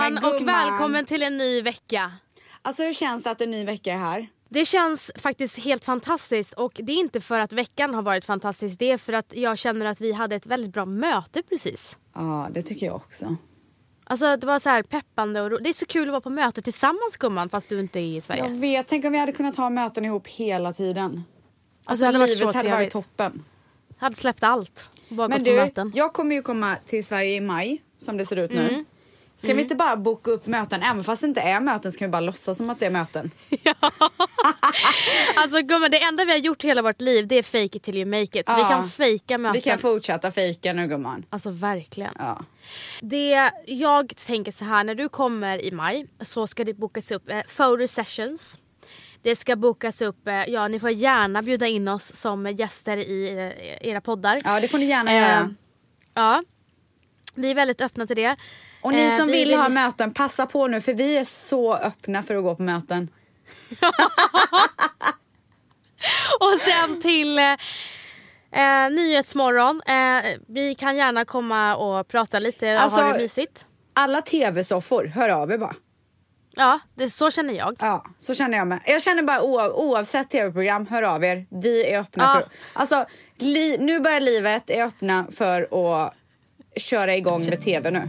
Men och välkommen till en ny vecka. Alltså hur känns det att en ny vecka är här? Det känns faktiskt helt fantastiskt och det är inte för att veckan har varit fantastisk. Det är för att jag känner att vi hade ett väldigt bra möte precis. Ja, det tycker jag också. Alltså det var så här peppande och ro- Det är så kul att vara på möte tillsammans gumman fast du inte är i Sverige. Jag vet, tänk om vi hade kunnat ha möten ihop hela tiden. Alltså, det hade varit livet så hade trevligt. varit toppen. Jag hade släppt allt och bara Men gått på du, möten. jag kommer ju komma till Sverige i maj som det ser ut nu. Mm. Ska vi inte bara boka upp möten? Även fast det inte är möten så kan vi bara låtsas som att det är möten. Alltså gumman det enda vi har gjort hela vårt liv det är fake it till you make it. Så vi Ja. kan fejka möten. Vi kan fortsätta fejka nu gumman. Alltså verkligen. Ja. Det, jag tänker så här, när du kommer i maj så ska det bokas upp eh, photo sessions. Det ska bokas upp, eh, ja ni får gärna bjuda in oss som gäster i eh, era poddar. ja, det får ni gärna Eh, göra. Ja. Vi är väldigt öppna till det. Och ni eh, som vi vill, ha möten, passa på nu för vi är så öppna för att gå på möten. Och sen till eh, eh, Nyhetsmorgon. Eh, vi kan gärna komma och prata lite och Alltså- ha det mysigt. Alla tv-soffor, hör av er bara. Ja, det, så känner jag. Ja, så känner jag med. Jag känner bara oav, oavsett tv-program, hör av er. Vi är öppna Ja. för... Alltså, li, nu börjar livet är öppna för att köra igång med tv nu.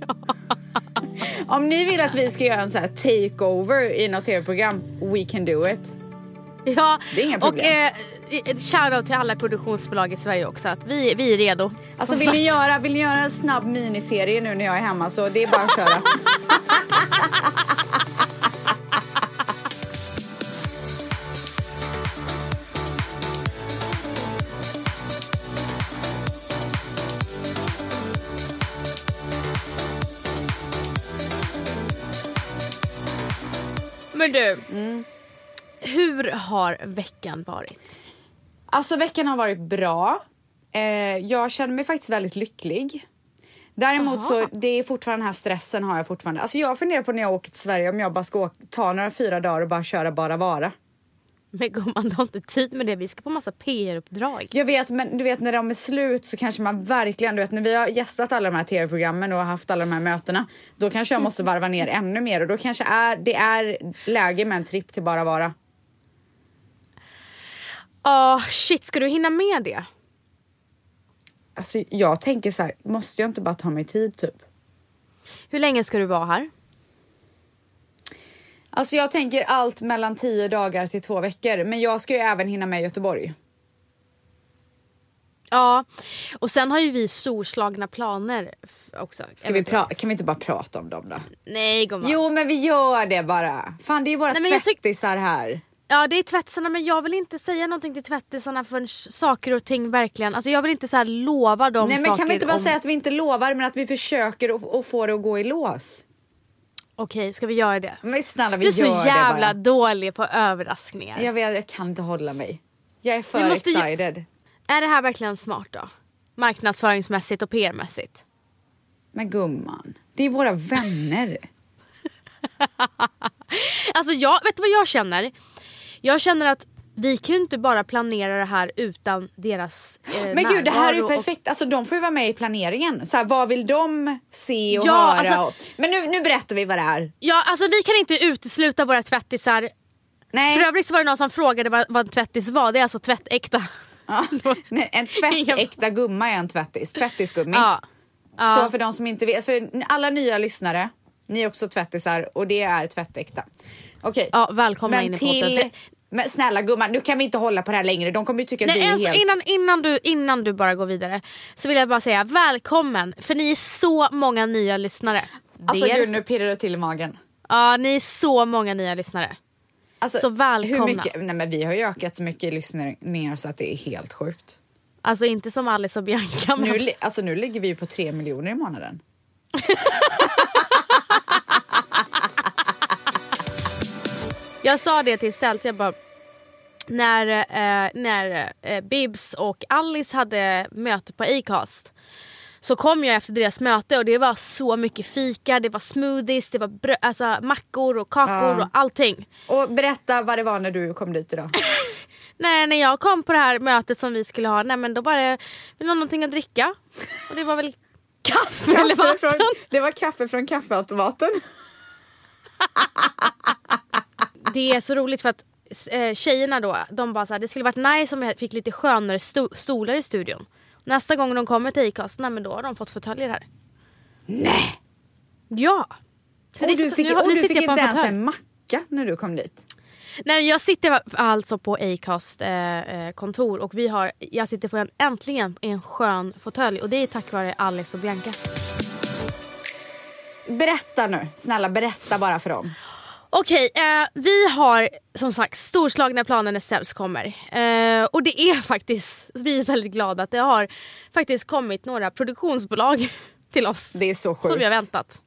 Om ni vill att vi ska göra en sån här takeover i något tv-program, we can do it. Ja, Det är inga och eh, shoutout till alla produktionsbolag i Sverige också. Att vi, vi är redo. Alltså vill ni, göra, vill ni göra en snabb miniserie nu när jag är hemma så det är bara att köra. Men du, Mm. hur har veckan varit? Alltså veckan har varit bra. Eh, jag känner mig faktiskt väldigt lycklig. Däremot Aha. så det är fortfarande den här stressen har jag fortfarande. Alltså jag funderar på när jag åker till Sverige om jag bara ska åka, ta några fyra dagar och bara köra bara vara. Men gumman, du har inte tid med det. Vi ska på massa PR-uppdrag. Jag vet men du vet när de är slut så kanske man verkligen, du vet när vi har gästat alla de här tv-programmen och haft alla de här mötena. Då kanske jag måste varva ner ännu mer och då kanske är, det är läge med en tripp till bara vara. Ja, shit, ska du hinna med det? Alltså jag tänker så här, måste jag inte bara ta mig tid typ? Hur länge ska du vara här? Alltså jag tänker allt mellan 10 dagar till två veckor. Men jag ska ju även hinna med Göteborg. Ja, och sen har ju vi storslagna planer också. Ska vi pra- kan vi inte bara prata om dem då? Nej gumman. Jo men vi gör det bara. Fan det är våra Nej, tyck- tvättisar här. Ja det är tvättisarna men jag vill inte säga någonting till tvättisarna förrän saker och ting verkligen, alltså jag vill inte så lova dem Nej men saker kan vi inte bara om... säga att vi inte lovar men att vi försöker att få det att gå i lås? Okej, ska vi göra det? Men snälla vi Du är så jävla dålig på överraskningar. Jag vet, jag kan inte hålla mig. Jag är för Vi måste ju- excited. Är det här verkligen smart då? Marknadsföringsmässigt och PR-mässigt? Men gumman, det är våra vänner. Alltså jag, vet du vad jag känner? Jag känner att vi kan ju inte bara planera det här utan deras eh, Men gud det här är ju perfekt, alltså de får ju vara med i planeringen. Så här, vad vill de se och Ja, höra? alltså- och... Men nu, nu berättar vi vad det är. Ja, alltså vi kan inte utesluta våra tvättisar. Nej. För övrigt var det någon som frågade vad, vad en tvättis var. Det är alltså tvättäkta. Ja. Nej, en tvättäkta gumma är en tvättis, tvättisgummis. Ja. Ja. Så för de som inte vet, för alla nya lyssnare, ni är också tvättisar och det är tvättäkta. Okej. Ja, välkomna in Men i podden. till... Men snälla gumman, nu kan vi inte hålla på det här längre. De kommer ju tycka att Nej, vi är alltså, helt... innan, innan, du, innan du bara går vidare så vill jag bara säga välkommen för ni är så många nya lyssnare. Alltså Dels- gud, nu pirrar det till i magen. Ja, ni är så många nya lyssnare. Alltså, Så välkomna. Hur mycket, nej men vi har ju ökat så mycket lyssningar så att det är helt sjukt. Alltså inte som Alice och Bianca men Nu, alltså, nu ligger vi ju på tre miljoner i månaden. jag sa det till Ställs, jag bara när, eh, när eh, Bibs och Alice hade möte på Acast så kom jag efter deras möte och det var så mycket fika, det var smoothies, det var brö- alltså, mackor och kakor Ja. och allting. Och berätta vad det var när du kom dit idag. Nej, när jag kom på det här mötet som vi skulle ha, nej men då var det vill någon någonting att dricka. Och det var väl Kaffe eller Kaffe vatten? från, det var kaffe från kaffeautomaten. Det är så roligt för att eh, tjejerna då, de bara så här, det skulle varit nice om jag fick lite skönare sto- stolar i studion. Nästa gång de kommer till Acast, nej men då har de fått fåtöljer här. Nej! Ja! Så Och du fick, nu- och nu du fick inte en ens en macka när du kom dit. Nej, jag sitter alltså på Acast eh, eh, kontor och vi har, jag sitter på en, äntligen i en skön fåtölj och det är tack vare Alice och Bianca. Berätta nu, snälla berätta bara för dem. Okej, eh, vi har som sagt storslagna planer när Ställs kommer. Eh, och det är faktiskt, vi är väldigt glada att det har faktiskt kommit några produktionsbolag till oss. Det är så sjukt. Som vi har väntat.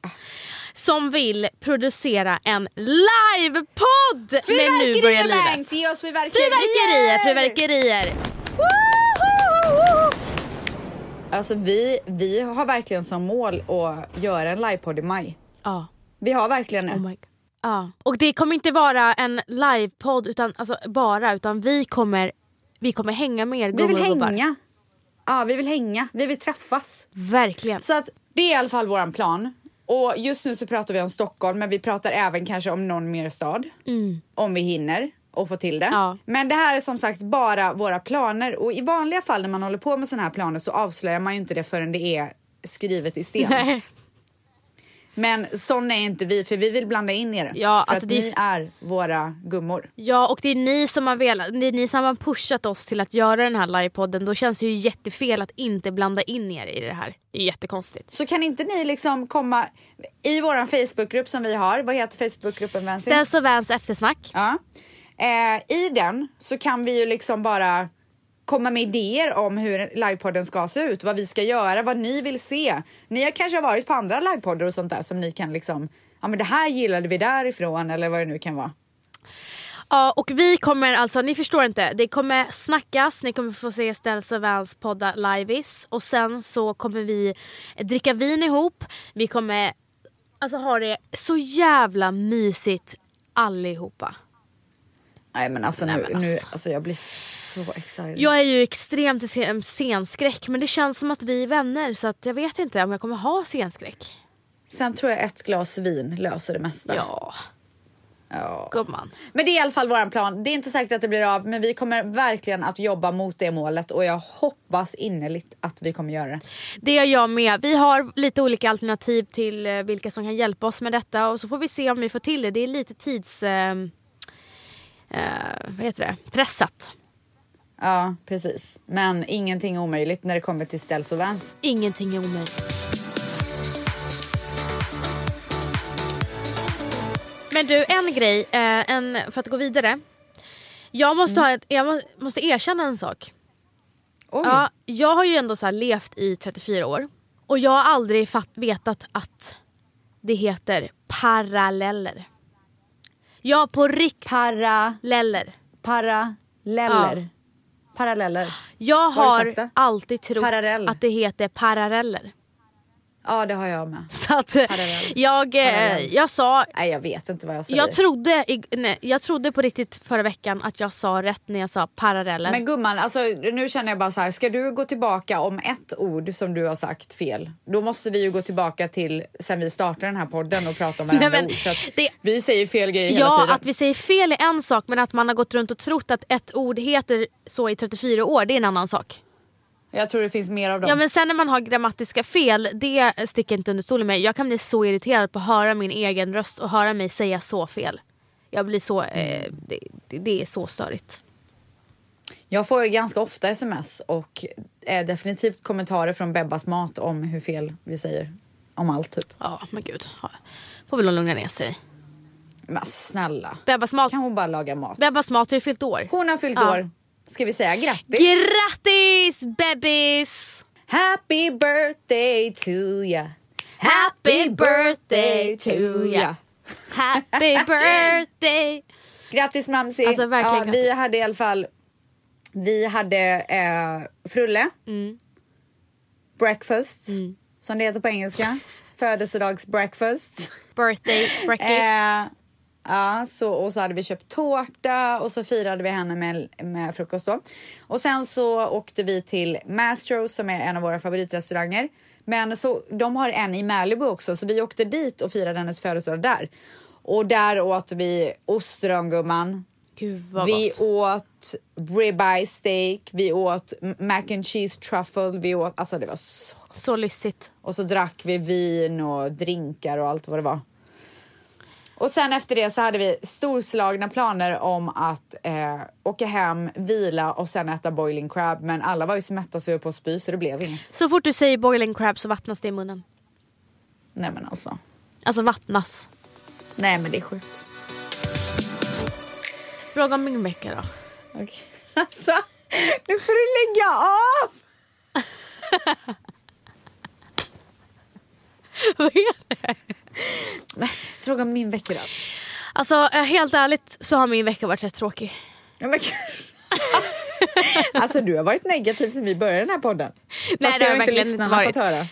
Som vill producera en livepodd med Nu börjar livet. Ge oss fyrverkerier! Fyrverkerier, fyrverkerier! Alltså vi, vi har verkligen som mål att göra en livepodd i maj. Ja. Vi har verkligen det. Oh. Ja. Och det kommer inte vara en livepodd utan, alltså, bara utan vi kommer, vi kommer hänga med er vi vill hänga. Ja, vi vill hänga. Vi vill träffas. Verkligen. Så att det är i alla fall våran plan. Och just nu så pratar vi om Stockholm, men vi pratar även kanske om någon mer stad. Om vi hinner och få till det. Mm. Ja. Men det här är som sagt bara våra planer och i vanliga fall när man håller på med såna här planer så avslöjar man ju inte det förrän det är skrivet i sten. Nej. Men sån är inte vi, för vi vill blanda in er. Ja, för alltså att det ni är våra gummor. Ja och det är ni som har velat, det är ni som har pushat oss till att göra den här livepodden. Då känns det ju jättefel att inte blanda in er i det här. Det är jättekonstigt. Så kan inte ni liksom komma i våran Facebookgrupp som vi har. Vad heter Facebookgruppen Vänster? Ställs och Vans eftersnack. Ja. Eh, I den så kan vi ju liksom bara komma med idéer om hur livepodden ska se ut, vad vi ska göra, vad ni vill se. Ni har kanske varit på andra livepoddar och sånt där som ni kan liksom, ja men det här gillade vi därifrån eller vad det nu kan vara. Ja och vi kommer alltså, ni förstår inte, det kommer snackas, ni kommer få se Stells och Vans podda liveis och sen så kommer vi dricka vin ihop. Vi kommer alltså ha det så jävla mysigt allihopa. Nej men alltså, Nej, nu, men nu alltså. alltså jag blir så excited. Jag är ju extremt scenskräck men det känns som att vi är vänner så att jag vet inte om jag kommer ha scenskräck. Sen tror jag ett glas vin löser det mesta. Ja, Ja. gumman. Men det är i alla fall våran plan. Det är inte säkert att det blir av, men vi kommer verkligen att jobba mot det målet och jag hoppas innerligt att vi kommer göra det. Det gör jag med. Vi har lite olika alternativ till eh, vilka som kan hjälpa oss med detta och så får vi se om vi får till det. Det är lite tids... Eh, eh, vad heter det? Pressat. Ja, precis. Men ingenting omöjligt när det kommer till ställs och vans. Ingenting är omöjligt. Men du, en grej, eh, en, för att gå vidare. Jag måste, ha ett, jag må, måste erkänna en sak. Oj. Ja, jag har ju ändå så levt i 34 år och jag har aldrig fatt, vetat att det heter paralleller. Ja, på riktigt. Para, Leller. paralleller. Paralleller. Jag har har alltid trott Parallell. att det heter paralleller. Ja, det har jag med. Så att jag, eh, jag sa Nej, jag vet inte vad jag säger. jag trodde, nej, jag trodde på riktigt förra veckan att jag sa rätt när jag sa paralleller. Men gumman, alltså, nu känner jag bara så här, ska du gå tillbaka om ett ord som du har sagt fel, då måste vi ju gå tillbaka till sen vi startade den här podden och prata om Nej, men ord. För att det- Vi säger fel grejer hela Ja, tiden. att vi säger fel är en sak men att man har gått runt och trott att ett ord heter så i 34 år, det är en annan sak. Jag tror det finns mer av dem. Ja men sen när man har grammatiska fel, det sticker inte under stolen med. Jag kan bli så irriterad på att höra min egen röst och höra mig säga så fel. Jag blir så, eh, det, det, är så störigt. Jag får ganska ofta sms och eh, definitivt kommentarer från Bebbas mat om hur fel vi säger om allt typ. Ja men gud, får väl hon lugna ner sig. Men alltså, snälla, Bebbas mat, kan hon bara laga mat? Bebbas mat har ju fyllt år. Hon har fyllt Ja. år. Ska vi säga grattis? Grattis bebis! Happy birthday to ya. Happy birthday to ya. Happy birthday! Grattis Mamsi! Alltså, verkligen ja, vi grattis. hade i alla fall Vi hade eh, frulle. Mm. Breakfast, som det heter på engelska. Födelsedagsbreakfast. Birthday, Brecky. Eh, ja, så, och så hade vi köpt tårta och så firade vi henne med, med frukost då. Och sen så åkte vi till Mastros som är en av våra favoritrestauranger. Men så, de har en i Malibu också, så vi åkte dit och firade hennes födelsedag där. Och där åt vi ostrongumman. Gud vad Vi gott. åt ribeye steak, vi åt mac and cheese truffle, vi åt, alltså det var så Så lyssigt. och så drack vi vin och drinkar och allt vad det var. Och sen efter det så hade vi storslagna planer om att eh, åka hem, vila och sen äta boiling crab. Men alla var ju så mätta så vi var på att spy så det blev inget. Så fort du säger boiling crab så vattnas det i munnen. Nej men alltså. Alltså vattnas. Nej men det är sjukt. Fråga om min vecka då. Okej. Alltså, nu får du lägga av! Vad är det? Nej, Fråga om min vecka då. Alltså eh, helt ärligt så har min vecka varit rätt tråkig. Ja, men, alltså, alltså du har varit negativ sen vi började den här podden. Fast Nej, det har har inte lyssnarna inte fått höra.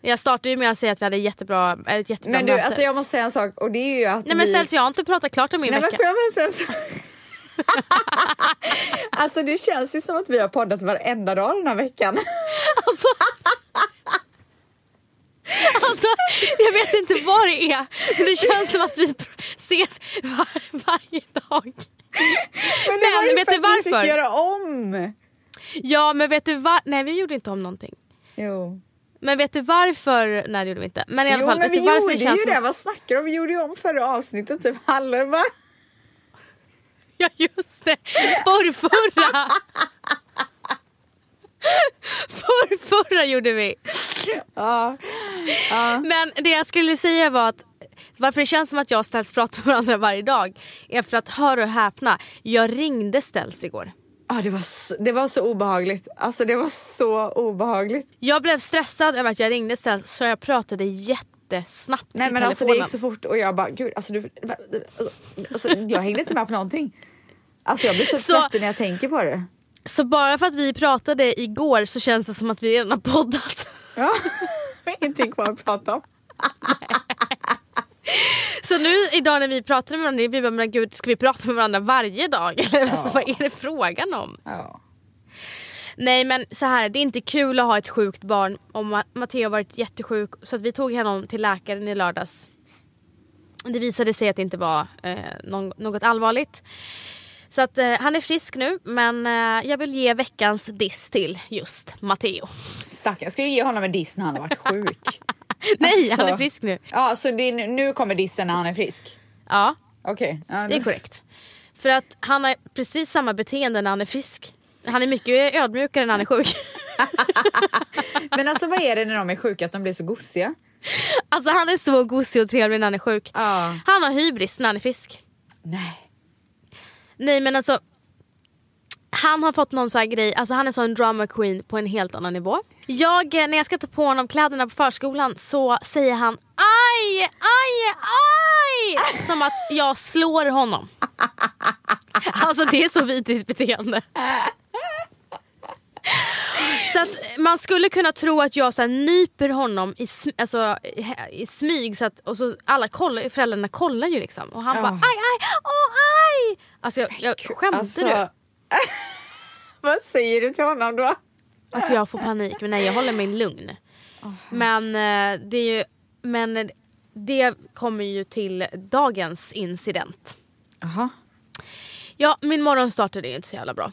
Jag startade ju med att säga att vi hade jättebra, äh, ett jättebra Men du, möte. alltså jag måste säga en sak och det är ju att Nej men vi... snällt jag har inte pratat klart om min Nej men vecka. får jag bara säga en sak? alltså det känns ju som att vi har poddat varenda dag den här veckan. Alltså, alltså, jag vet inte vad det är. Men det känns som att vi ses var, varje dag. Men det Men var ju vet för att vi varför? fick göra om. Ja men vet du vad? Nej vi gjorde inte om någonting. Jo, Men vet du varför? Nej det gjorde vi inte. Men i alla jo fall, men vi gjorde det ju känns det. som... Vad snackar du om? Vi gjorde ju om förra avsnittet typ halva. Ja just det, förrförra. Förrförra gjorde vi. Ja. Ja. Men det jag skulle säga var att varför det känns som att jag och Ställs pratar med varandra varje dag är för att, hör och häpna, jag ringde Ställs igår. Ja, det, var så, det var så obehagligt. Alltså det var så obehagligt. Jag blev stressad över att jag ringde Ställs så jag pratade jättesnabbt Nej men alltså det gick så fort och jag bara gud alltså, du, alltså jag hängde inte med på någonting. Alltså jag blir så Så- svettig när jag tänker på det. Så bara för att vi pratade igår så känns det som att vi redan har poddat. Ja, ingenting kvar att prata om. Så nu idag när vi pratade med varandra, det blir bara, men gud ska vi prata med varandra varje dag? Eller alltså, vad är det frågan om? Ja. Nej men så här, det är inte kul att ha ett sjukt barn. Och Ma- Matteo har varit jättesjuk så att vi tog honom till läkaren i lördags. Det visade sig att det inte var eh, något allvarligt. Så att eh, han är frisk nu men eh, jag vill ge veckans diss till just Matteo. Stackarn, jag skulle ge honom en diss när han har varit sjuk. Nej Alltså. han är frisk nu. Ja, så det nu- kommer dissen när han är frisk? Ja Okej. Ja, det är korrekt. För att han har precis samma beteende när han är frisk. Han är mycket ödmjukare när han är sjuk. Men alltså vad är det när de är sjuka att de blir så gosiga? Alltså han är så gosig och trevlig när han är sjuk. Ja. Han har hybris när han är frisk. Nej. Nej men alltså han har fått någon sån här grej, alltså han är så en drama queen på en helt annan nivå. Jag, eh, när jag ska ta på honom kläderna på förskolan så säger han aj, aj, aj! Som att jag slår honom. Alltså det är så vidrigt beteende. Så att man skulle kunna tro att jag så här nyper honom i, sm- alltså, i- smyg så att, och så alla kollar, föräldrarna kollar ju liksom. Och han Ja. bara aj, aj, åh aj! Alltså jag, jag skämtar Alltså, du? vad säger du till honom då? Alltså jag får panik, men nej jag håller mig lugn. Men eh, det är ju, men det kommer ju till dagens incident. Jaha. Ja, min morgon startade ju inte så jävla bra.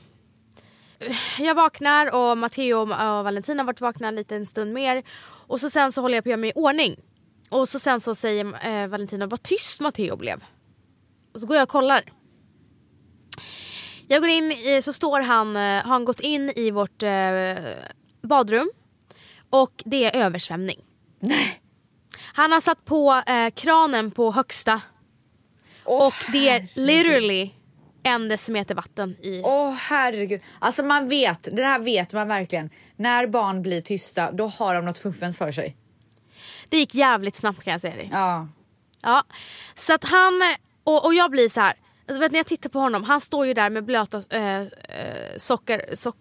Jag vaknar och Matteo och Valentina har varit vakna en liten stund mer. Och så sen så håller jag på att göra mig i ordning. Och så sen så säger eh, Valentina vad tyst Matteo blev. Och så går jag och kollar. Jag går in, i, så står han, eh, har han gått in i vårt eh, badrum. Och det är översvämning. Nej. Han har satt på eh, kranen på högsta. Åh, Och det är literally en decimeter vatten i. Åh herregud. Alltså man vet, det här vet man verkligen. När barn blir tysta då har de något fuffens för sig. Det gick jävligt snabbt kan jag säga dig. Ja. Ja. Så att han, och, och jag blir så här. Alltså vet, när jag tittar på honom, han står ju där med blöta eh, socker, sock,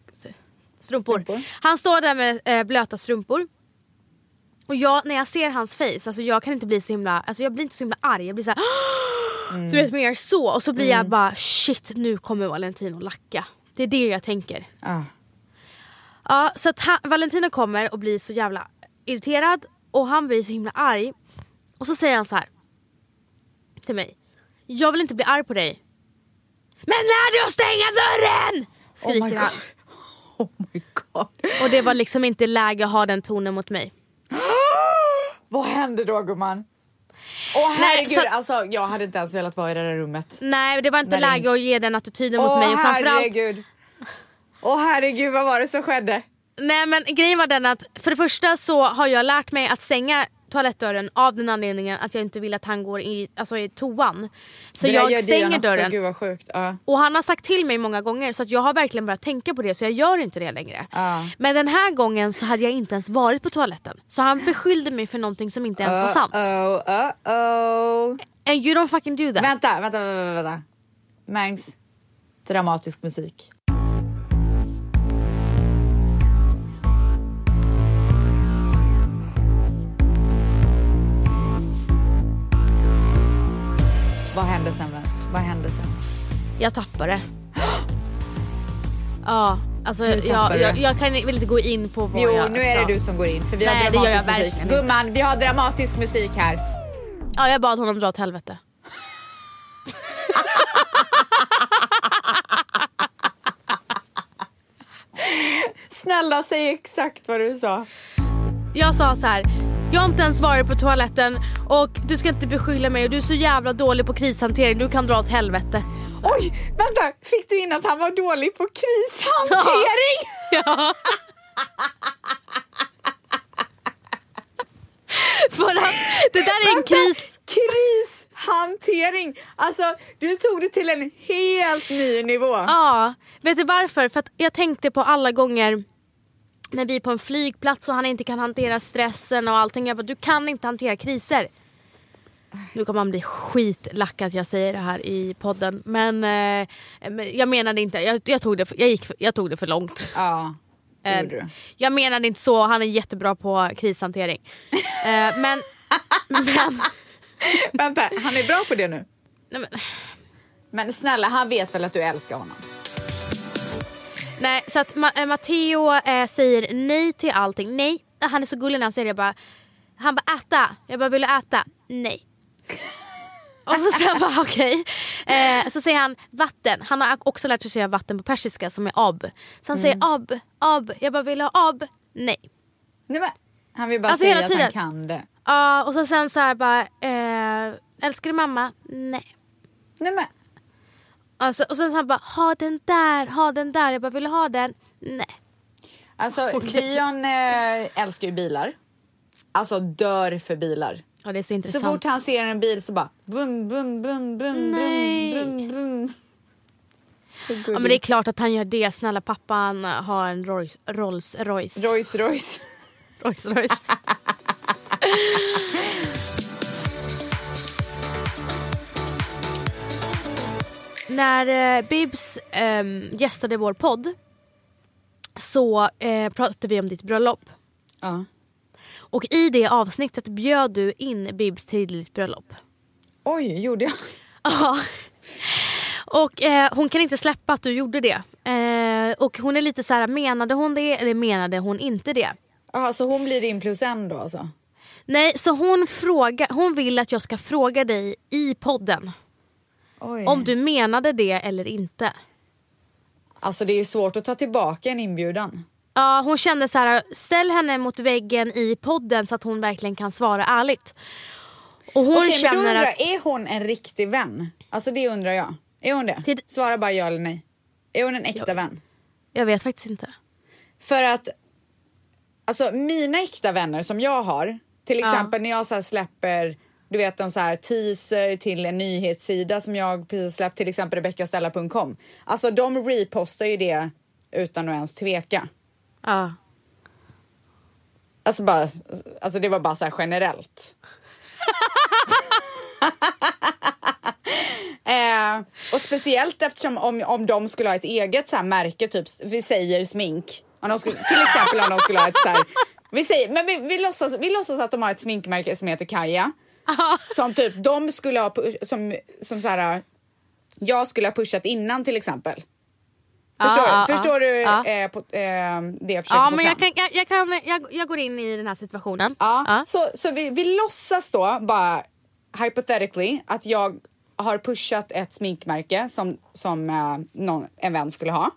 strumpor. Strumpor. Han står där med eh, blöta strumpor. Och jag, när jag ser hans face, alltså jag kan inte bli så himla, alltså jag blir inte så himla arg. Jag blir så här, Mm. du vet mer så. Och så blir jag bara shit nu kommer Valentino lacka. Det är det jag tänker. ja. Ja, så att han, Valentino kommer och blir så jävla irriterad och han blir så himla arg. Och så säger han så här till mig. Jag vill inte bli arg på dig. Men lär dig att stänga dörren! Skriker oh my han. God. Oh my god. Och det var liksom inte läge att ha den tonen mot mig. Vad hände då gumman? Åh herregud, så- alltså jag hade inte ens velat vara i det där rummet. Nej det var inte Nej, det- läge att ge den attityden mot Åh mig. Framförallt, herregud. Åh herregud, vad var det som skedde? nej men grejen var den att för det första så har jag lärt mig att stänga toalettdörren av den anledningen att jag inte vill att han går i, alltså i toan. Så Det jag stänger dörren. Gud vad sjukt. Ja. Och han har sagt till mig många gånger så att jag har verkligen börjat tänka på det så jag gör inte det längre. Ja. Men den här gången så hade jag inte ens varit på toaletten. Så han beskyllde mig för någonting som inte ens var sant. Uh-oh, uh-oh. And you don't fucking do that. Vänta, vänta, vänta, vänta. Mangs, dramatisk musik. Sen Vens? Vad hände sen? Jag tappade. Ja, alltså jag, jag, jag kan vill inte gå in på vad Jo, jag nu är sa. det du som går in för vi Nej, har det dramatisk musik. inte. Gumman, vi har dramatisk musik här. Ja, jag bad honom dra åt helvete. Snälla säg exakt vad du sa. Jag sa så här. Jag har inte ens varit på toaletten och du ska inte beskylla mig och du är så jävla dålig på krishantering, du kan dra åt helvete. Oj, vänta! Fick du in att han var dålig på krishantering? Ja. För att det där är en kris. Krishantering! Alltså, du tog det till en helt ny nivå. Ja, vet du varför? För att jag tänkte på alla gånger när vi är på en flygplats och han inte kan hantera stressen och allting. Jag bara, du kan inte hantera kriser. Nu kommer man bli skitlack att jag säger det här i podden. Men, eh, jag menade inte, jag, jag, tog det för, jag, gick, jag tog det för långt. Ja, det Eh, du. Jag menade inte så, han är jättebra på krishantering. Eh, men, men, Vänta, han är bra på det nu. nej, men Men snälla, han vet väl att du älskar honom? Nej, så att Ma- eh, Matteo eh, säger nej till allting. Nej, han är så gullig när han säger det. Jag bara, han bara äta. Jag bara, vill du äta? Nej. Och så säger jag bara okej. Eh, så säger han vatten. Han har också lärt sig säga vatten på persiska som är ab. Så han säger ab, ab. Jag bara, vill ha ab? Nej. Nej, men, han vill bara Alltså, säga att han kan det. Ja, och så sen så här bara, eh, älskar du mamma? Nej. Nej, men, Alltså, och sen han bara, ha den där, ha den där. Jag bara, vill du ha den? Nej. alltså, Dion eh, älskar ju bilar. Alltså dör för bilar. Ja, det är så Så intressant. fort han ser en bil så bara bum, bum, bum, bum, Nej. bum, bum, bum. Så Ja men det är klart att han gör det. Snälla pappan har en Rolls, Rolls Royce. Rolls Royce. Rolls Royce. När eh, Bibs eh, gästade vår podd så eh, pratade vi om ditt bröllop. Ja. Och i det avsnittet bjöd du in Bibs till ditt bröllop. Oj, gjorde jag? Ja. Och eh, hon kan inte släppa att du gjorde det. Eh, och hon är lite så här, menade hon det eller menade hon inte det? Ja, så hon blir din plus en då alltså? Nej, så hon, fråga, hon vill att jag ska fråga dig i podden Oj. om du menade det eller inte. Alltså det är svårt att ta tillbaka en inbjudan. Ja, hon kände så här, ställ henne mot väggen i podden så att hon verkligen kan svara ärligt. Och hon Okej, men då känner undrar att... jag, är hon en riktig vän? Alltså det undrar jag. Är hon det? Till- Svara bara ja eller nej. Är hon en äkta Ja. vän? Jag vet faktiskt inte. För att alltså mina äkta vänner som jag har, till Ja. exempel när jag så här släpper du vet en så här teaser till en nyhetssida som jag precis släppt, till exempel rebeccastella.com. Alltså de repostar ju det utan att ens tveka. Ja. Alltså, bara, alltså det var bara så här generellt. eh, och speciellt eftersom om, om de skulle ha ett eget så här märke, typ vi säger smink. Om de skulle, till exempel om de skulle ha ett så här, vi, säger, men vi, vi, låtsas, vi låtsas att de har ett sminkmärke som heter Kaja. Som typ de skulle ha, som, som så här, jag skulle ha pushat innan till exempel. Förstår, Ja, ja, förstår du ja. eh, på, eh, det jag försöker Ja få men jag, fram? kan, jag, jag, kan, jag, jag går in i den här situationen. Ja, Ja. Så, så vi, vi låtsas då bara hypothetically att jag har pushat ett sminkmärke som, som eh, någon, en vän skulle ha.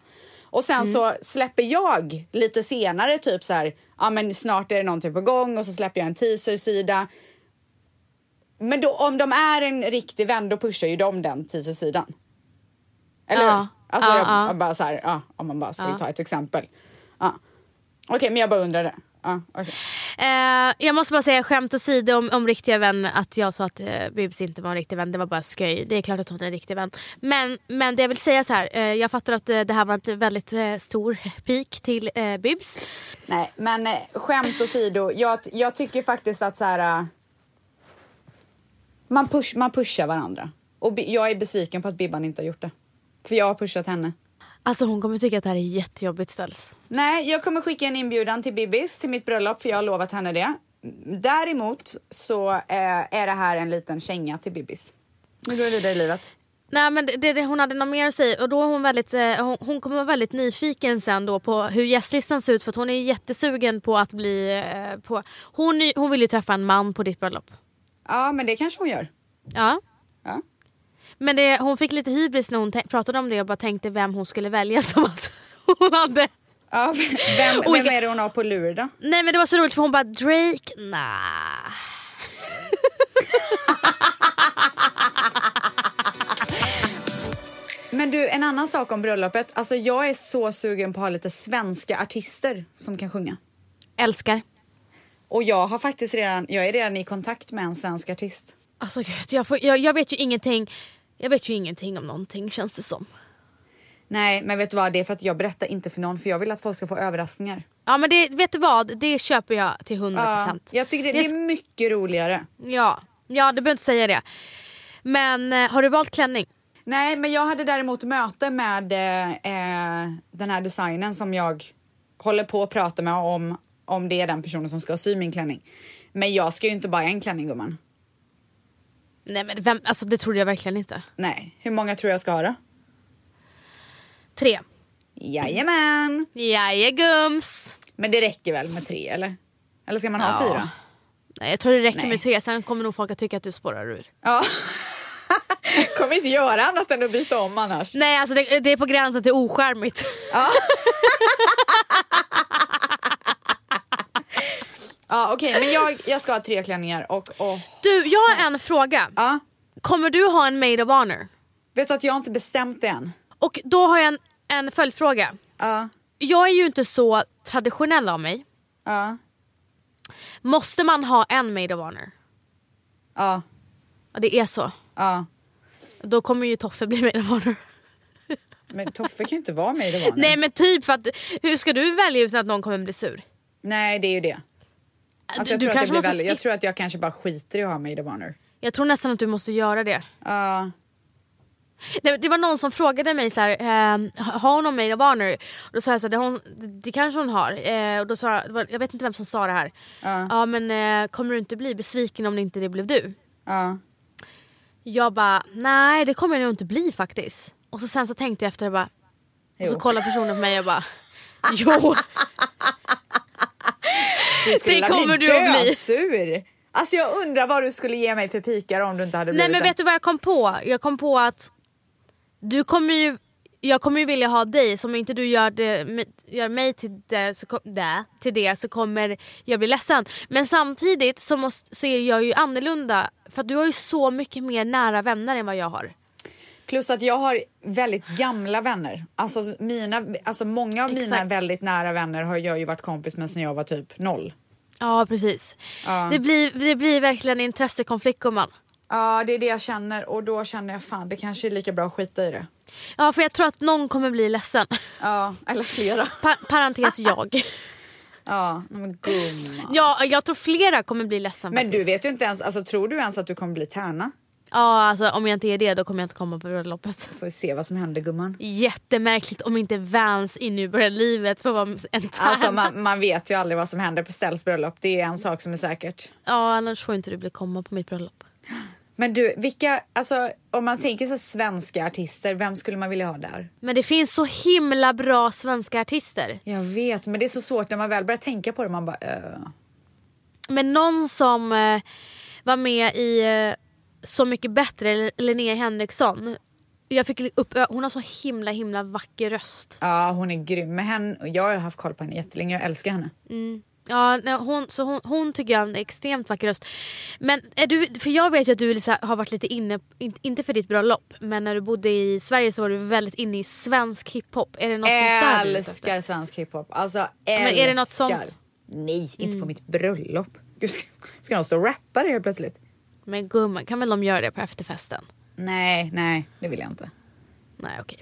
Och sen Mm. så släpper jag lite senare, typ så här, ja men snart är det någonting på gång och så släpper jag en teaser-sida. Men då, om de är en riktig vän då pushar ju de den teaser-sidan. Eller Ja. hur? Alltså Ja, jag, ja. jag bara så här, ja, om man bara skulle ta ett exempel. Ja. Okej, men jag bara undrade. Ja, okej. Eh, jag måste bara säga skämt åsido om, om riktiga vän att jag sa att eh, Bibs inte var en riktig vän. Det var bara skoj. Det är klart att hon är en riktig vän. Men, men det jag vill säga så här. Eh, jag fattar att eh, det här var en väldigt eh, stor pik till eh, Bibs. Nej, men eh, skämt åsido. Jag, jag tycker faktiskt att så här... man, push, man pushar varandra. Och jag är besviken på att Bibban inte har gjort det. För jag har pushat henne. Alltså hon kommer tycka att det här är jättejobbigt ställs. Nej, jag kommer skicka en inbjudan till Bibis till mitt bröllop för jag har lovat henne det. Däremot så eh, är det här en liten känga till Bibis. Nu går vi vidare i livet. Nej men det, det, hon hade något mer att säga och då är hon väldigt, eh, hon, hon kommer vara väldigt nyfiken sen då på hur gästlistan ser ut för hon är jättesugen på att bli, eh, på, hon, hon vill ju träffa en man på ditt bröllop. Ja, men det kanske hon gör. Ja. Ja. Men det, hon fick lite hybris när hon pratade om det och bara tänkte vem hon skulle välja som att hon hade... Ja, vem, vem Olika- är det hon har på lur då? Nej men det var så roligt för hon bara Drake, nah. Men du, en annan sak om bröllopet. Alltså jag är så sugen på att ha lite svenska artister som kan sjunga. Älskar. Och jag har faktiskt redan, jag är redan i kontakt med en svensk artist. Alltså gud, jag, får, jag, jag vet ju ingenting. Jag vet ju ingenting om någonting känns det som. Nej, men vet du vad? Det är för att jag berättar inte för någon för jag vill att folk ska få överraskningar. Ja men det, vet du vad? Det köper jag till 100%. Ja, jag tycker det, det är mycket roligare. Ja, ja du behöver inte säga det. Men eh, har du valt klänning? Nej, men jag hade däremot möte med eh, eh, den här designen som jag håller på att prata med om, om det är den personen som ska sy min klänning. Men jag ska ju inte bara ha en klänning gumman. Nej men vem, alltså det trodde jag verkligen inte. Nej, hur många tror jag ska ha då? Tre. Jajamän! Jajagums. Men det räcker väl med tre eller? Eller ska man ha Ja. fyra? Nej, jag tror det räcker Nej. med tre, sen kommer nog folk att tycka att du spårar ur. Ja. Kommer inte göra annat än att byta om annars. Nej alltså det, det är på gränsen till oskärmigt. Ja. ja okej, men jag, jag ska ha tre klänningar och, och Du, jag har en fråga. ja. Kommer du ha en maid of honor? Vet du att jag har inte bestämt det än? Och då har jag en, en följdfråga. Ja. Jag är ju inte så traditionell av mig. Ja. Måste man ha en maid of honor? Ja. Ja, det är så. Ja. Då kommer ju Toffe bli maid of honor. Men Toffe kan ju inte vara i det vanliga. Nej men typ för att hur ska du välja utan att någon kommer bli sur? Nej, det är ju det. Alltså, jag, du tror att det blir väldigt, jag tror att jag kanske bara skiter i att ha Maid of Honor. Jag tror nästan att du måste göra det. Ja. Det, det var någon som frågade mig så här, ehm, har hon någon maid of honor? Och då sa jag så här, det, hon, det, det kanske hon har. Eh, och då sa jag, det vet inte vem som sa det här. Ja. Ja men eh, kommer du inte bli besviken om det inte det blev du? Ja. Jag bara, nej det kommer jag nog inte bli faktiskt. Och så sen så tänkte jag efter och bara, och så Jo. kollar personen på mig och bara, jo. Du skulle Det kommer bli du att bli. sur. Alltså jag undrar vad du skulle ge mig för pikar om du inte hade Nej blivit men det. vet du vad jag kom på? Jag kom på att du kommer ju jag kommer ju vilja ha dig, så om inte du gör, det, gör mig till det, så, det, till det så kommer jag bli ledsen. Men samtidigt så, måste, så är jag ju annorlunda för du har ju så mycket mer nära vänner än vad jag har. Plus att jag har väldigt gamla vänner. Alltså, mina, alltså många av mina Exakt. väldigt nära vänner har jag ju varit kompis med sen jag var typ noll. Ja precis. Ja. Det, blir, det blir verkligen intressekonflikt gumman. Ja, det är det jag känner och då känner jag fan det kanske är lika bra att skita i det. Ja för jag tror att någon kommer bli ledsen. Ja, eller flera. Pa parentes jag. Ja, men gumman. Ja, jag tror flera kommer bli ledsen Men du faktiskt. vet ju inte ens, alltså tror du ens att du kommer bli tärna? Ja alltså om jag inte är det då kommer jag inte komma på bröllopet. Får vi se vad som händer gumman. Jättemärkligt om inte Vans i Nu börjar livet får vara en tärna. Alltså man, man vet ju aldrig vad som händer på Stells bröllop. Det är en sak som är säkert. Ja annars får inte du bli komma på mitt bröllop. Men du, vilka, alltså om man tänker sig svenska artister, vem skulle man vilja ha där? Men det finns så himla bra svenska artister. Jag vet, men det är så svårt när man väl börjar tänka på det. Man bara, uh. Men någon som eh, var med i eh, Så mycket bättre, Linnea Henriksson. Jag fick upp, hon har så himla himla vacker röst. Ja hon är grym. Men henne, jag har haft koll på henne jättelänge, jag älskar henne. Mm. Ja, nej, hon, så hon, hon tycker jag har en extremt vacker röst. Men är du, för jag vet ju att du liksom har varit lite inne, in, inte för ditt bröllop, men när du bodde i Sverige så var du väldigt inne i svensk hiphop. Är det något älskar sånt där Älskar svensk hiphop. Alltså älskar. Men är det något sånt? Nej, inte mm. på mitt bröllop. Gud, ska, ska någon stå och rappa det helt plötsligt? Men gumman, kan väl de göra det på efterfesten? Nej, nej, det vill jag inte. Nej, okej.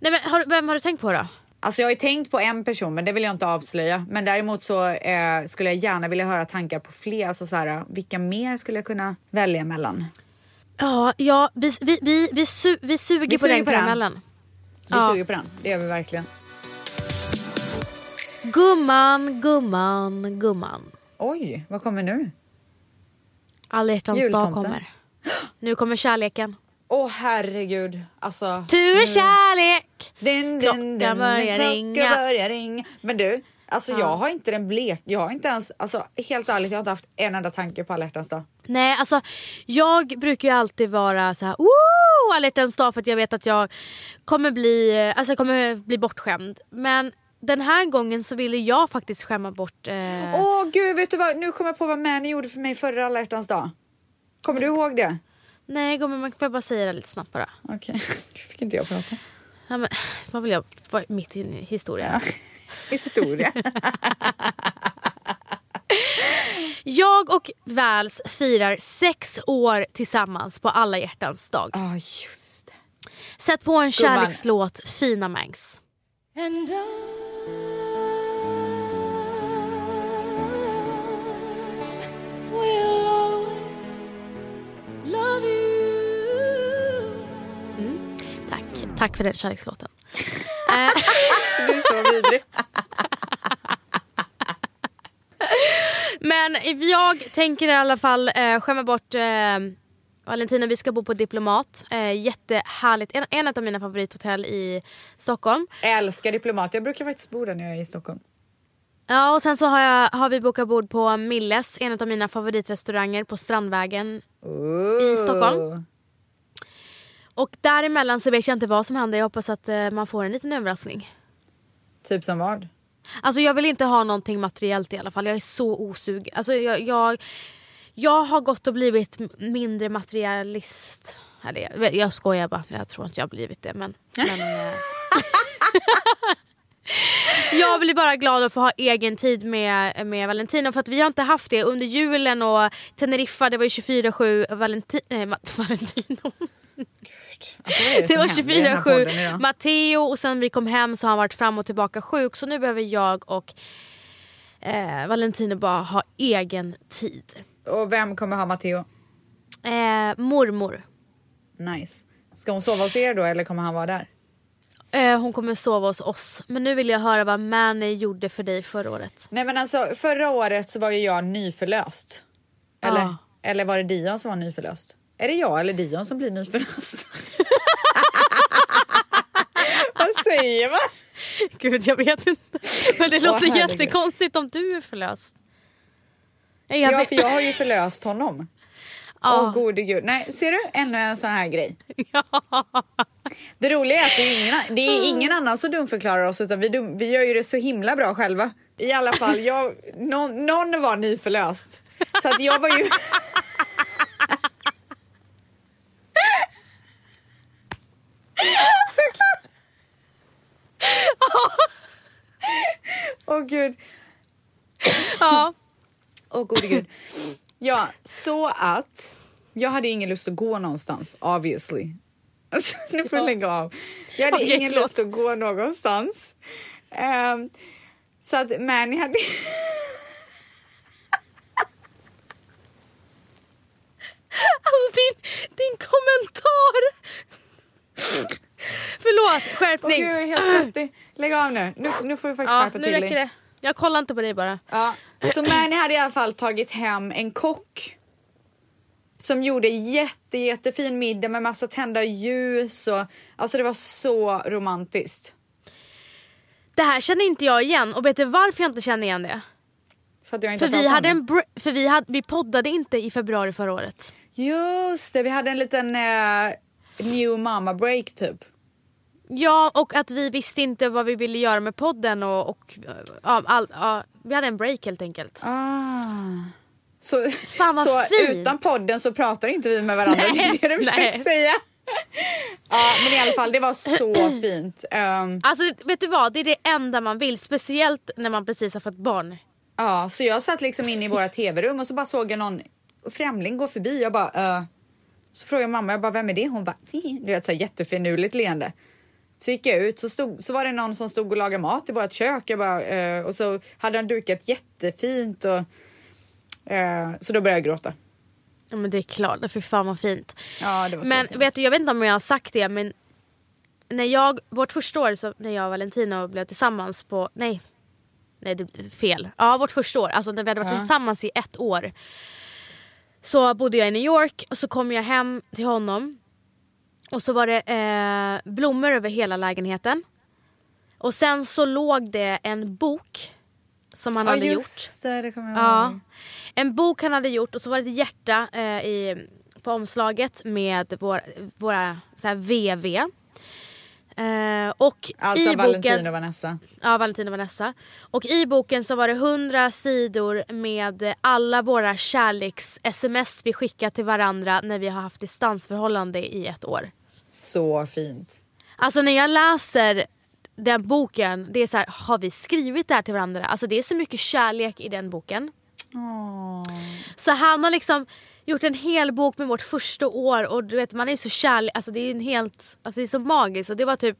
Nej, men har, vem har du tänkt på då? Alltså jag har ju tänkt på en person men det vill jag inte avslöja. Men däremot så eh, skulle jag gärna vilja höra tankar på fler. Alltså så här, vilka mer skulle jag kunna välja mellan? Ja, ja vi, vi, vi, vi, su vi suger vi på suger den karamellen. Vi ja. suger på den, det gör vi verkligen. Gumman, gumman, gumman. Oj, vad kommer nu? Alla hjärtans dag kommer. Nu kommer kärleken. Åh oh, herregud. Alltså, Tur och kärlek. Din, din, din, klockan börjar ringa. börjar ringa. Men du, alltså ja. jag har inte den blek... Jag har inte ens... Alltså helt ärligt, jag har inte haft en enda tanke på alla dag. Nej, alltså jag brukar ju alltid vara så här... Woo! Alla dag för att jag vet att jag kommer bli, alltså jag kommer bli bortskämd. Men den här gången så ville jag faktiskt skämma bort... Åh eh... oh, gud, vet du vad? Nu kommer jag på vad Mani gjorde för mig förra alla dag. Kommer du ihåg det? Nej gumman, man får bara säga det lite snabbt bara. Okej, okay. fick inte jag prata. Ja, men, vad vill jag vara mitt i historia? Ja. historia. jag och Vals firar sex år tillsammans på alla hjärtans dag. Ja, oh, just det. Sätt på en kärlekslåt, Fina Mangs. Tack för den kärlekslåten. du är så vidrig. Men jag tänker i alla fall eh, skämma bort eh, Valentina, vi ska bo på Diplomat. Eh, jättehärligt. En, en av mina favorithotell i Stockholm. Jag älskar Diplomat. Jag brukar faktiskt bo där när jag är i Stockholm. Ja och sen så har, jag, har vi bokat bord på Milles, en av mina favoritrestauranger på Strandvägen Ooh. i Stockholm. Och däremellan så vet jag inte vad som händer. Jag hoppas att eh, man får en liten överraskning. Typ som vad? Alltså jag vill inte ha någonting materiellt i alla fall. Jag är så osug. Alltså jag, jag, jag har gått och blivit mindre materialist. Eller, jag skojar bara. Jag tror inte jag har blivit det. Men, men eh. Jag blir bara glad att få ha egen tid med, med Valentino för att vi har inte haft det under julen och Teneriffa det var ju 24-7 Valenti äh, Valentino. Alltså, det, det var 24-7 Matteo och sen vi kom hem så har han varit fram och tillbaka sjuk så nu behöver jag och eh, Valentino bara ha egen tid. Och vem kommer ha Matteo? Eh, mormor. Nice. Ska hon sova hos er då eller kommer han vara där? Eh, hon kommer sova hos oss. Men nu vill jag höra vad Manny gjorde för dig förra året. Nej men alltså förra året så var ju jag nyförlöst. Eller, ah. eller var det Dion som var nyförlöst? Är det jag eller Dion som blir nyförlöst? Vad säger man? Gud, jag vet inte. Men det låter Åh, jättekonstigt om du är förlöst. Jag ja, för jag har ju förlöst honom. Åh oh. oh, gode gud. Nej, ser du? Ännu en sån här grej. Ja. Det roliga är att det är ingen, det är ingen annan som dumförklarar oss utan vi, dum, vi gör ju det så himla bra själva. I alla fall, jag, någon, någon var nyförlöst. Så att jag var ju... Såklart! Åh oh, gud. Ja. Åh oh, gode gud. Ja, så att jag hade ingen lust att gå någonstans, obviously. Alltså, nu får du lägga av. Jag hade okay, ingen förlåt. lust att gå någonstans. Um, så att Manny hade... alltså din, din kommentar Förlåt, skärpning. Åh, gud, jag är helt svettig. Lägg av nu. Nu, nu får du faktiskt ja, skärpa till dig. Det. Jag kollar inte på dig bara. Ja. Så Mani hade i alla fall tagit hem en kock som gjorde jätte, jättefin middag med massa tända ljus. Och, alltså det var så romantiskt. Det här känner inte jag igen och vet du varför jag inte känner igen det? För, För vi, hade en för vi, hade, vi poddade inte i februari förra året. Just det, vi hade en liten eh, new mama break typ. Ja och att vi visste inte vad vi ville göra med podden och, och ja, all, ja, vi hade en break helt enkelt. Ah. Så, så fint. utan podden så pratar inte vi med varandra, det är det du försöker nej. säga? ja, men i alla fall, det var så fint. Um, Alltså vet du vad, det är det enda man vill. Speciellt när man precis har fått barn. ja, så jag satt liksom inne i våra tv-rum och så bara såg jag någon främling gå förbi. Jag bara, uh. Så frågade jag mamma, jag bara, vem är det? Hon bara, du vet så här jättefinurligt leende. Så gick jag ut så, stod, så var det någon som stod och lagade mat i vårt kök. Jag bara, eh, och så hade han dukat jättefint. Och, eh, så då började jag gråta. Ja men det är klart, för fan vad fint. Ja, det var så Men fint. vet du, jag vet inte om jag har sagt det men när jag, vårt första år så, när jag och Valentino blev tillsammans på, nej, nej det är fel. Ja vårt första år, alltså när vi hade varit Ja. tillsammans i ett år. Så bodde jag i New York och så kom jag hem till honom. Och så var det eh, blommor över hela lägenheten. Och sen så låg det en bok som han Ja, hade gjort. just det, det kommer jag Ja. ihåg. En bok han hade gjort och så var det ett hjärta eh, i, på omslaget med vår, våra så här, VV. Eh, och Alltså i Valentin boken, och Vanessa. ja, Valentin och Vanessa. Och i boken så var det 100 sidor med alla våra kärleks-sms vi skickat till varandra när vi har haft distansförhållande i ett år. Så fint. Alltså när jag läser den boken, det är så här, har vi skrivit det här till varandra? Alltså det är så mycket kärlek i den boken. Så han har liksom gjort en hel bok med vårt första år och du vet man är så kärlek, alltså det är en helt, alltså det är så magiskt och det var typ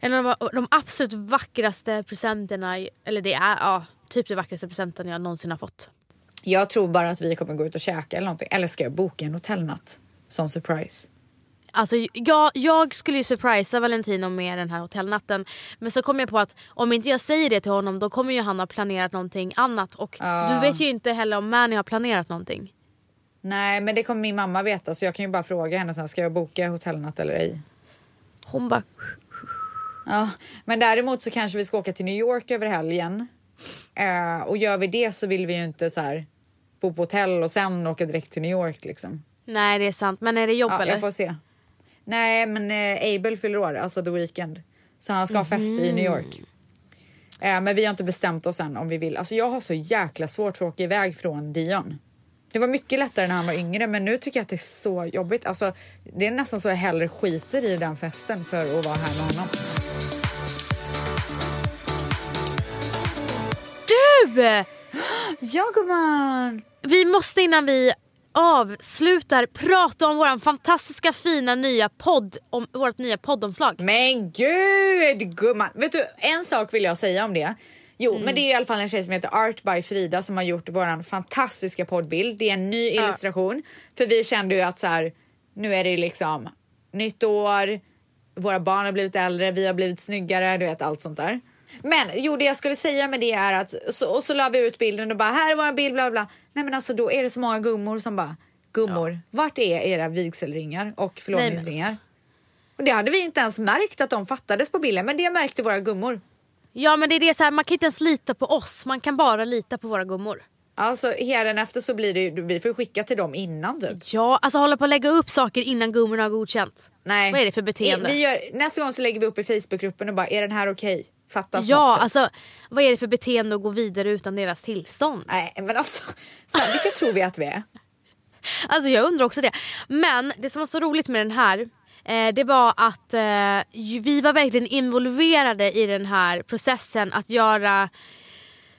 en av de, de absolut vackraste presenterna, eller det är ja, typ det vackraste presenten jag någonsin har fått. Jag tror bara att vi kommer gå ut och käka eller någonting. Eller ska jag boka en hotellnatt som surprise? Alltså jag, jag skulle ju surprisa Valentino med den här hotellnatten men så kom jag på att om inte jag säger det till honom då kommer ju han ha planerat någonting annat och Ja. du vet ju inte heller om Mani har planerat någonting. Nej, men det kommer min mamma veta så jag kan ju bara fråga henne sen. Ska jag boka hotellnatt eller ej? Hon bara Ja, men däremot så kanske vi ska åka till New York över helgen. Eh, och gör vi det så vill vi ju inte så här bo på hotell och sen åka direkt till New York liksom. nej det är sant men är det jobb Ja, eller? jag får se. Nej, men eh, Abel fyller år, alltså the weekend. Så han ska ha fest i New York. Eh, men vi har inte bestämt oss än om vi vill. Alltså jag har så jäkla svårt för att åka iväg från Dion. Det var mycket lättare när han var yngre men nu tycker jag att det är så jobbigt. Alltså, det är nästan så jag hellre skiter i den festen för att vara här med honom. Du! Ja gumman! Vi måste innan vi avslutar prata om våran fantastiska fina nya podd, om vårt nya poddomslag. Men gud gumman! Vet du, en sak vill jag säga om det. Jo, men det är i alla fall en tjej som heter Art by Frida som har gjort våran fantastiska poddbild. Det är en ny illustration. För vi kände ju att så här, nu är det liksom nytt år, våra barn har blivit äldre, vi har blivit snyggare, du vet allt sånt där. Men jo, det jag skulle säga med det är att så, och så la vi ut bilden och bara här är vår bild bla bla. Nej men alltså då är det så många gummor som bara gummor, vart är era vigselringar och förlovningsringar? Och det hade vi inte ens märkt att de fattades på bilden, men det märkte våra gummor. Ja men det är det så här, man kan inte ens lita på oss, man kan bara lita på våra gummor. Alltså efter så blir det ju- vi får skicka till dem innan typ. Ja, alltså hålla på att lägga upp saker innan gummorna har godkänt. Nej. Vad är det för beteende? Vi gör, nästa gång så lägger vi upp i Facebookgruppen och bara är den här okej? Fattas Ja, något, typ. alltså vad är det för beteende att gå vidare utan deras tillstånd? Nej men alltså, så här, vilka tror vi att vi är? Alltså jag undrar också det. Men det som var så roligt med den här eh, det var att eh, vi var verkligen involverade i den här processen att göra,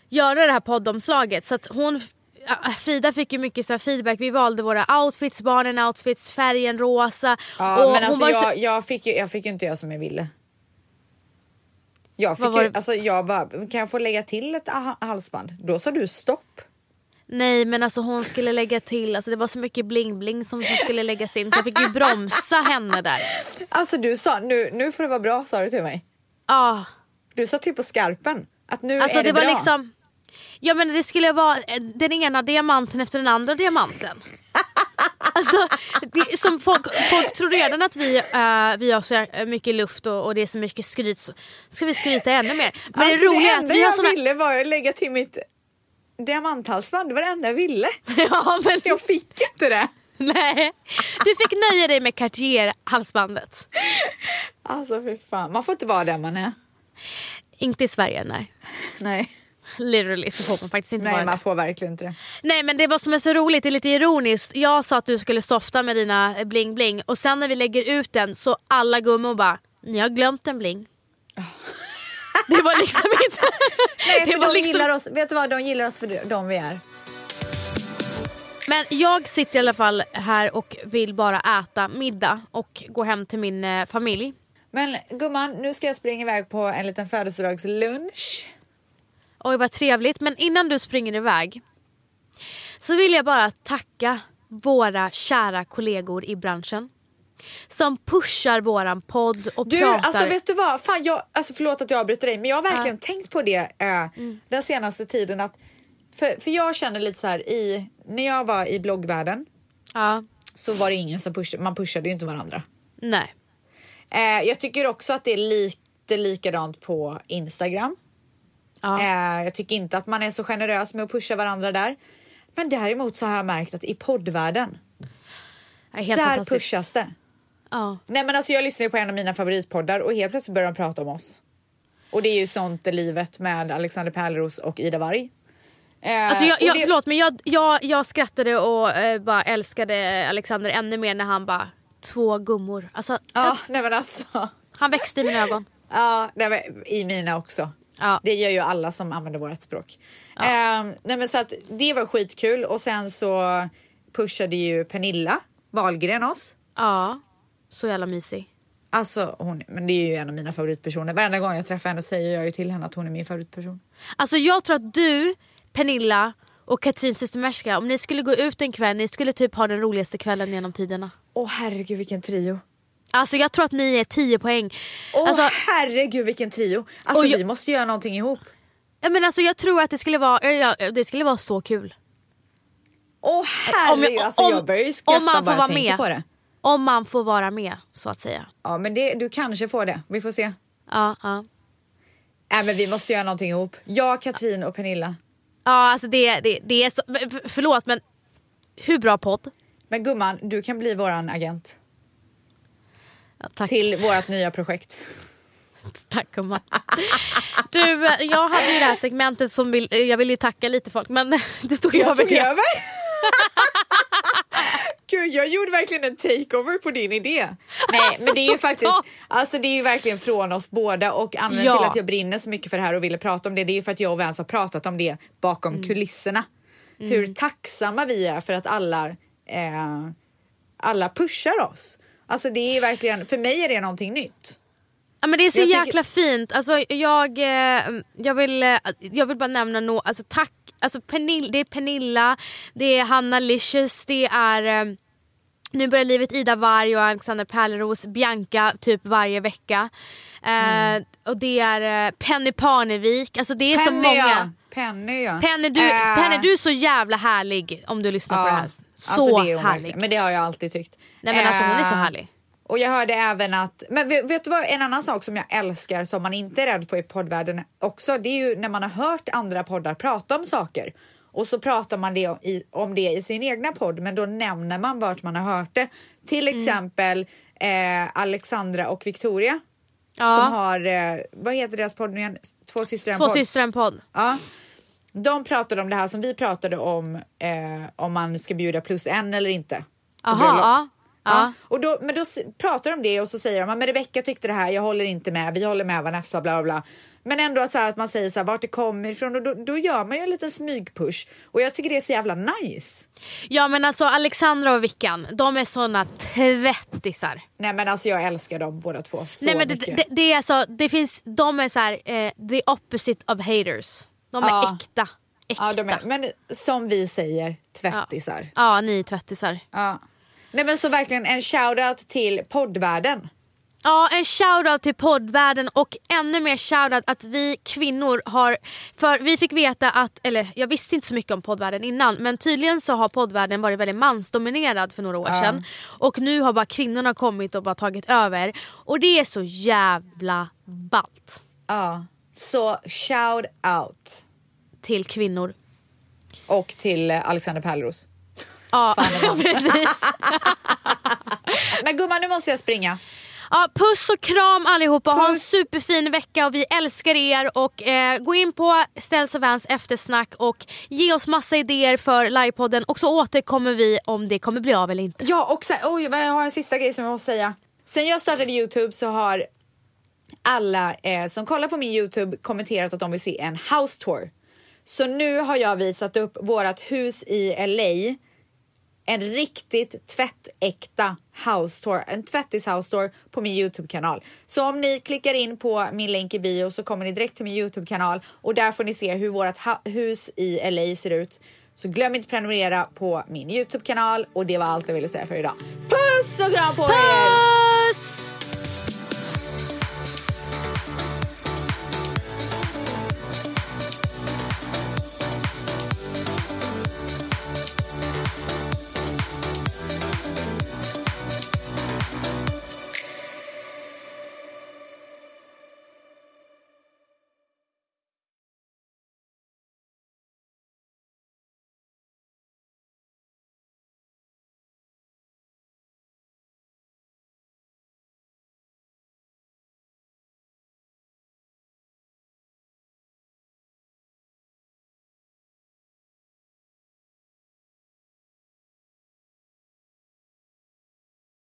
göra det här poddomslaget. Så att hon, Frida fick ju mycket så feedback. Vi valde våra outfits, barnen outfits, färgen rosa. Ja, och men alltså så- jag, jag, fick ju, jag fick ju inte göra som jag ville. Jag fick ju, alltså jag bara, kan jag få lägga till ett ha- halsband? Då sa du stopp. Nej men alltså hon skulle lägga till, alltså det var så mycket bling bling som skulle läggas in så jag fick ju bromsa henne där. Alltså du sa, nu, nu får det vara bra sa du till mig. Ja, Du sa till på skarpen att nu alltså är det, det var bra. liksom Ja men det skulle vara eh, den ena diamanten efter den andra diamanten. Alltså, det, som folk, folk tror redan att vi, uh, vi har så mycket luft och, och det är så mycket skryt så ska vi skryta ännu mer. Men alltså, det roliga är att vi har jag såna... ville var att lägga till mitt diamanthalsband. Det var det enda jag ville. ja, men... Jag fick inte det. Nej, du fick nöja dig med Cartier-halsbandet. Alltså fy fan, man får inte vara där man är. Inte i Sverige, nej. Nej. Literally så får man faktiskt inte Nej, vara man det. får verkligen inte det. Nej men det var som är så roligt, det är lite ironiskt. Jag sa att du skulle softa med dina bling bling och sen när vi lägger ut den så alla gummor bara, ni har glömt en bling. Det var liksom inte... Nej, det var de liksom- gillar oss, vet du vad, de gillar oss för de vi är. Men jag sitter i alla fall här och vill bara äta middag och gå hem till min eh, familj. Men gumman, nu ska jag springa iväg på en liten födelsedagslunch. Oj vad trevligt. Men innan du springer iväg så vill jag bara tacka våra kära kollegor i branschen. Som pushar våran podd och Du, pratar. alltså vet du vad? Fan, jag, alltså förlåt att jag avbryter dig, men jag har verkligen tänkt på det eh, den senaste tiden. Att, för, för jag känner lite så här, i, när jag var i bloggvärlden Ja, så var det ingen som pushade, man pushade ju inte varandra. nej. Eh, jag tycker också att det är lite likadant på Instagram. Ja. Eh, jag tycker inte att man är så generös med att pusha varandra där. Men däremot så har jag märkt att i poddvärlden, där pushas det. Ja. Nej men alltså jag lyssnar ju på en av mina favoritpoddar och helt plötsligt börjar de prata om oss. Och det är ju sånt är livet med Alexander Pärleros och Ida Warg. Eh, Alltså jag, jag, det- Förlåt men jag, jag, jag skrattade och eh, bara älskade Alexander ännu mer när han bara två gummor. Alltså, Ja, nej men alltså. Han växte i mina ögon. Ja, nej, i mina också. Ja. Det gör ju alla som använder vårt språk. Ehm, nej men så att det var skitkul och sen så pushade ju Pernilla Wahlgren oss. Ja, så jävla mysig. Alltså hon, men det är ju en av mina favoritpersoner. Varenda gång jag träffar henne säger jag ju till henne att hon är min favoritperson. Alltså jag tror att du, Pernilla och Katrin Systemerska, om ni skulle gå ut en kväll, ni skulle typ ha den roligaste kvällen genom tiderna. Åh herregud vilken trio. Alltså jag tror att ni är 10 poäng. Åh Alltså, herregud vilken trio. Alltså jag- vi måste göra någonting ihop. jag, men alltså jag tror att det skulle vara, ja, ja, det skulle vara så kul. Åh herregud, alltså om- jag börjar ju skratta om man får bara jag vara tänker med. på det. Om man får vara med så att säga. Ja men det, du kanske får det, vi får se. Ja, ja. Nej men vi måste göra någonting ihop. Jag, Katrin och Pernilla. Ja alltså det, det, det är så, förlåt men hur bra podd? Men gumman, du kan bli våran agent Ja, tack. till vårt nya projekt. Tack gumman. Du, jag hade ju det här segmentet som vill, jag vill ju tacka lite folk men du tog Jag över tog det. över! Gud, jag gjorde verkligen en takeover på din idé. Nej, men det är ju faktiskt, alltså det är ju verkligen från oss båda och anledningen Ja. till att jag brinner så mycket för det här och ville prata om det, det är ju för att jag och Vance har pratat om det bakom Mm. kulisserna. Hur tacksamma vi är för att alla, eh, alla pushar oss. Alltså det är verkligen, för mig är det någonting nytt. Ja, men det är så Jag tycker- jäkla fint. Alltså, jag, eh, jag, vill, eh, jag vill bara nämna no, alltså, tack. Alltså, Pernilla, det är Pernilla, det är Hanna Licious, det är eh, Nu börjar livet Ida Warg och Alexander Pärleros, Bianca typ varje vecka. Eh, Och det är Penny Parnevik, alltså det är så Penny, ja. många. Penny ja. Penny du, Eh, Penny du är så jävla härlig om du lyssnar på det här. Så alltså det härlig. Men det har jag alltid tyckt. Nej men alltså hon är så härlig. Och jag hörde även att, men vet, du vad, en annan sak som jag älskar som man inte är rädd för i poddvärlden också, det är ju när man har hört andra poddar prata om saker och så pratar man det i, om det i sin egna podd, men då nämner man vart man har hört det. Till Mm. exempel eh, Alexandra och Victoria som Ja, har, eh, vad heter deras podd nu igen? Två systrar en två podd. systrar en podd. Ja. De pratade om det här som vi pratade om, eh, om man ska bjuda plus en eller inte. bröllop. Ja. Ja. ja. Och då, men då pratar de om det och så säger de att Rebecka tyckte det här, jag håller inte med, vi håller med Vanessa bla bla bla. Men ändå så att man säger så här, vart det kommer ifrån och då, då gör man ju en liten smygpush och jag tycker det är så jävla nice. Ja men alltså Alexandra och Vickan, de är såna tvättisar. Nej men alltså jag älskar dem båda två så Nej men det, mycket. det, det är alltså, det finns, de är så här, eh, the opposite of haters. De är Ja. äkta. Äkta. ja, de är, men som vi säger, tvättisar. Ja, ni är tvättisar. Ja. Nej men så verkligen en shoutout till poddvärlden. Ja, en shoutout till poddvärlden och ännu mer shoutout att vi kvinnor har... För vi fick veta att, eller jag visste inte så mycket om poddvärlden innan men tydligen så har poddvärlden varit väldigt mansdominerad för några år Ja. sedan. Och nu har bara kvinnorna kommit och bara tagit över. Och det är så jävla ballt Ja. Så shout out. till kvinnor. Och till Alexander Pärleros. Ja, precis. Men gumman nu måste jag springa. Ja, puss och kram allihopa, ha en Puss. superfin vecka och vi älskar er. Och eh, Gå in på Ställs och Vans eftersnack och ge oss massa idéer för livepodden och så återkommer vi om det kommer bli av eller inte. Ja och sen, oj jag har en sista grej som jag måste säga. Sen jag startade Youtube så har alla eh, som kollar på min Youtube kommenterat att de vill se en house tour. Så nu har jag visat upp vårat hus i LA. En riktigt tvättäkta house tour, en tvättis house tour på min Youtube-kanal. Så om ni klickar in på min länk i bio så kommer ni direkt till min Youtube-kanal och där får ni se hur vårt hus i LA ser ut. Så glöm inte att prenumerera på min Youtube-kanal och det var allt jag ville säga för idag. Puss och kram på er!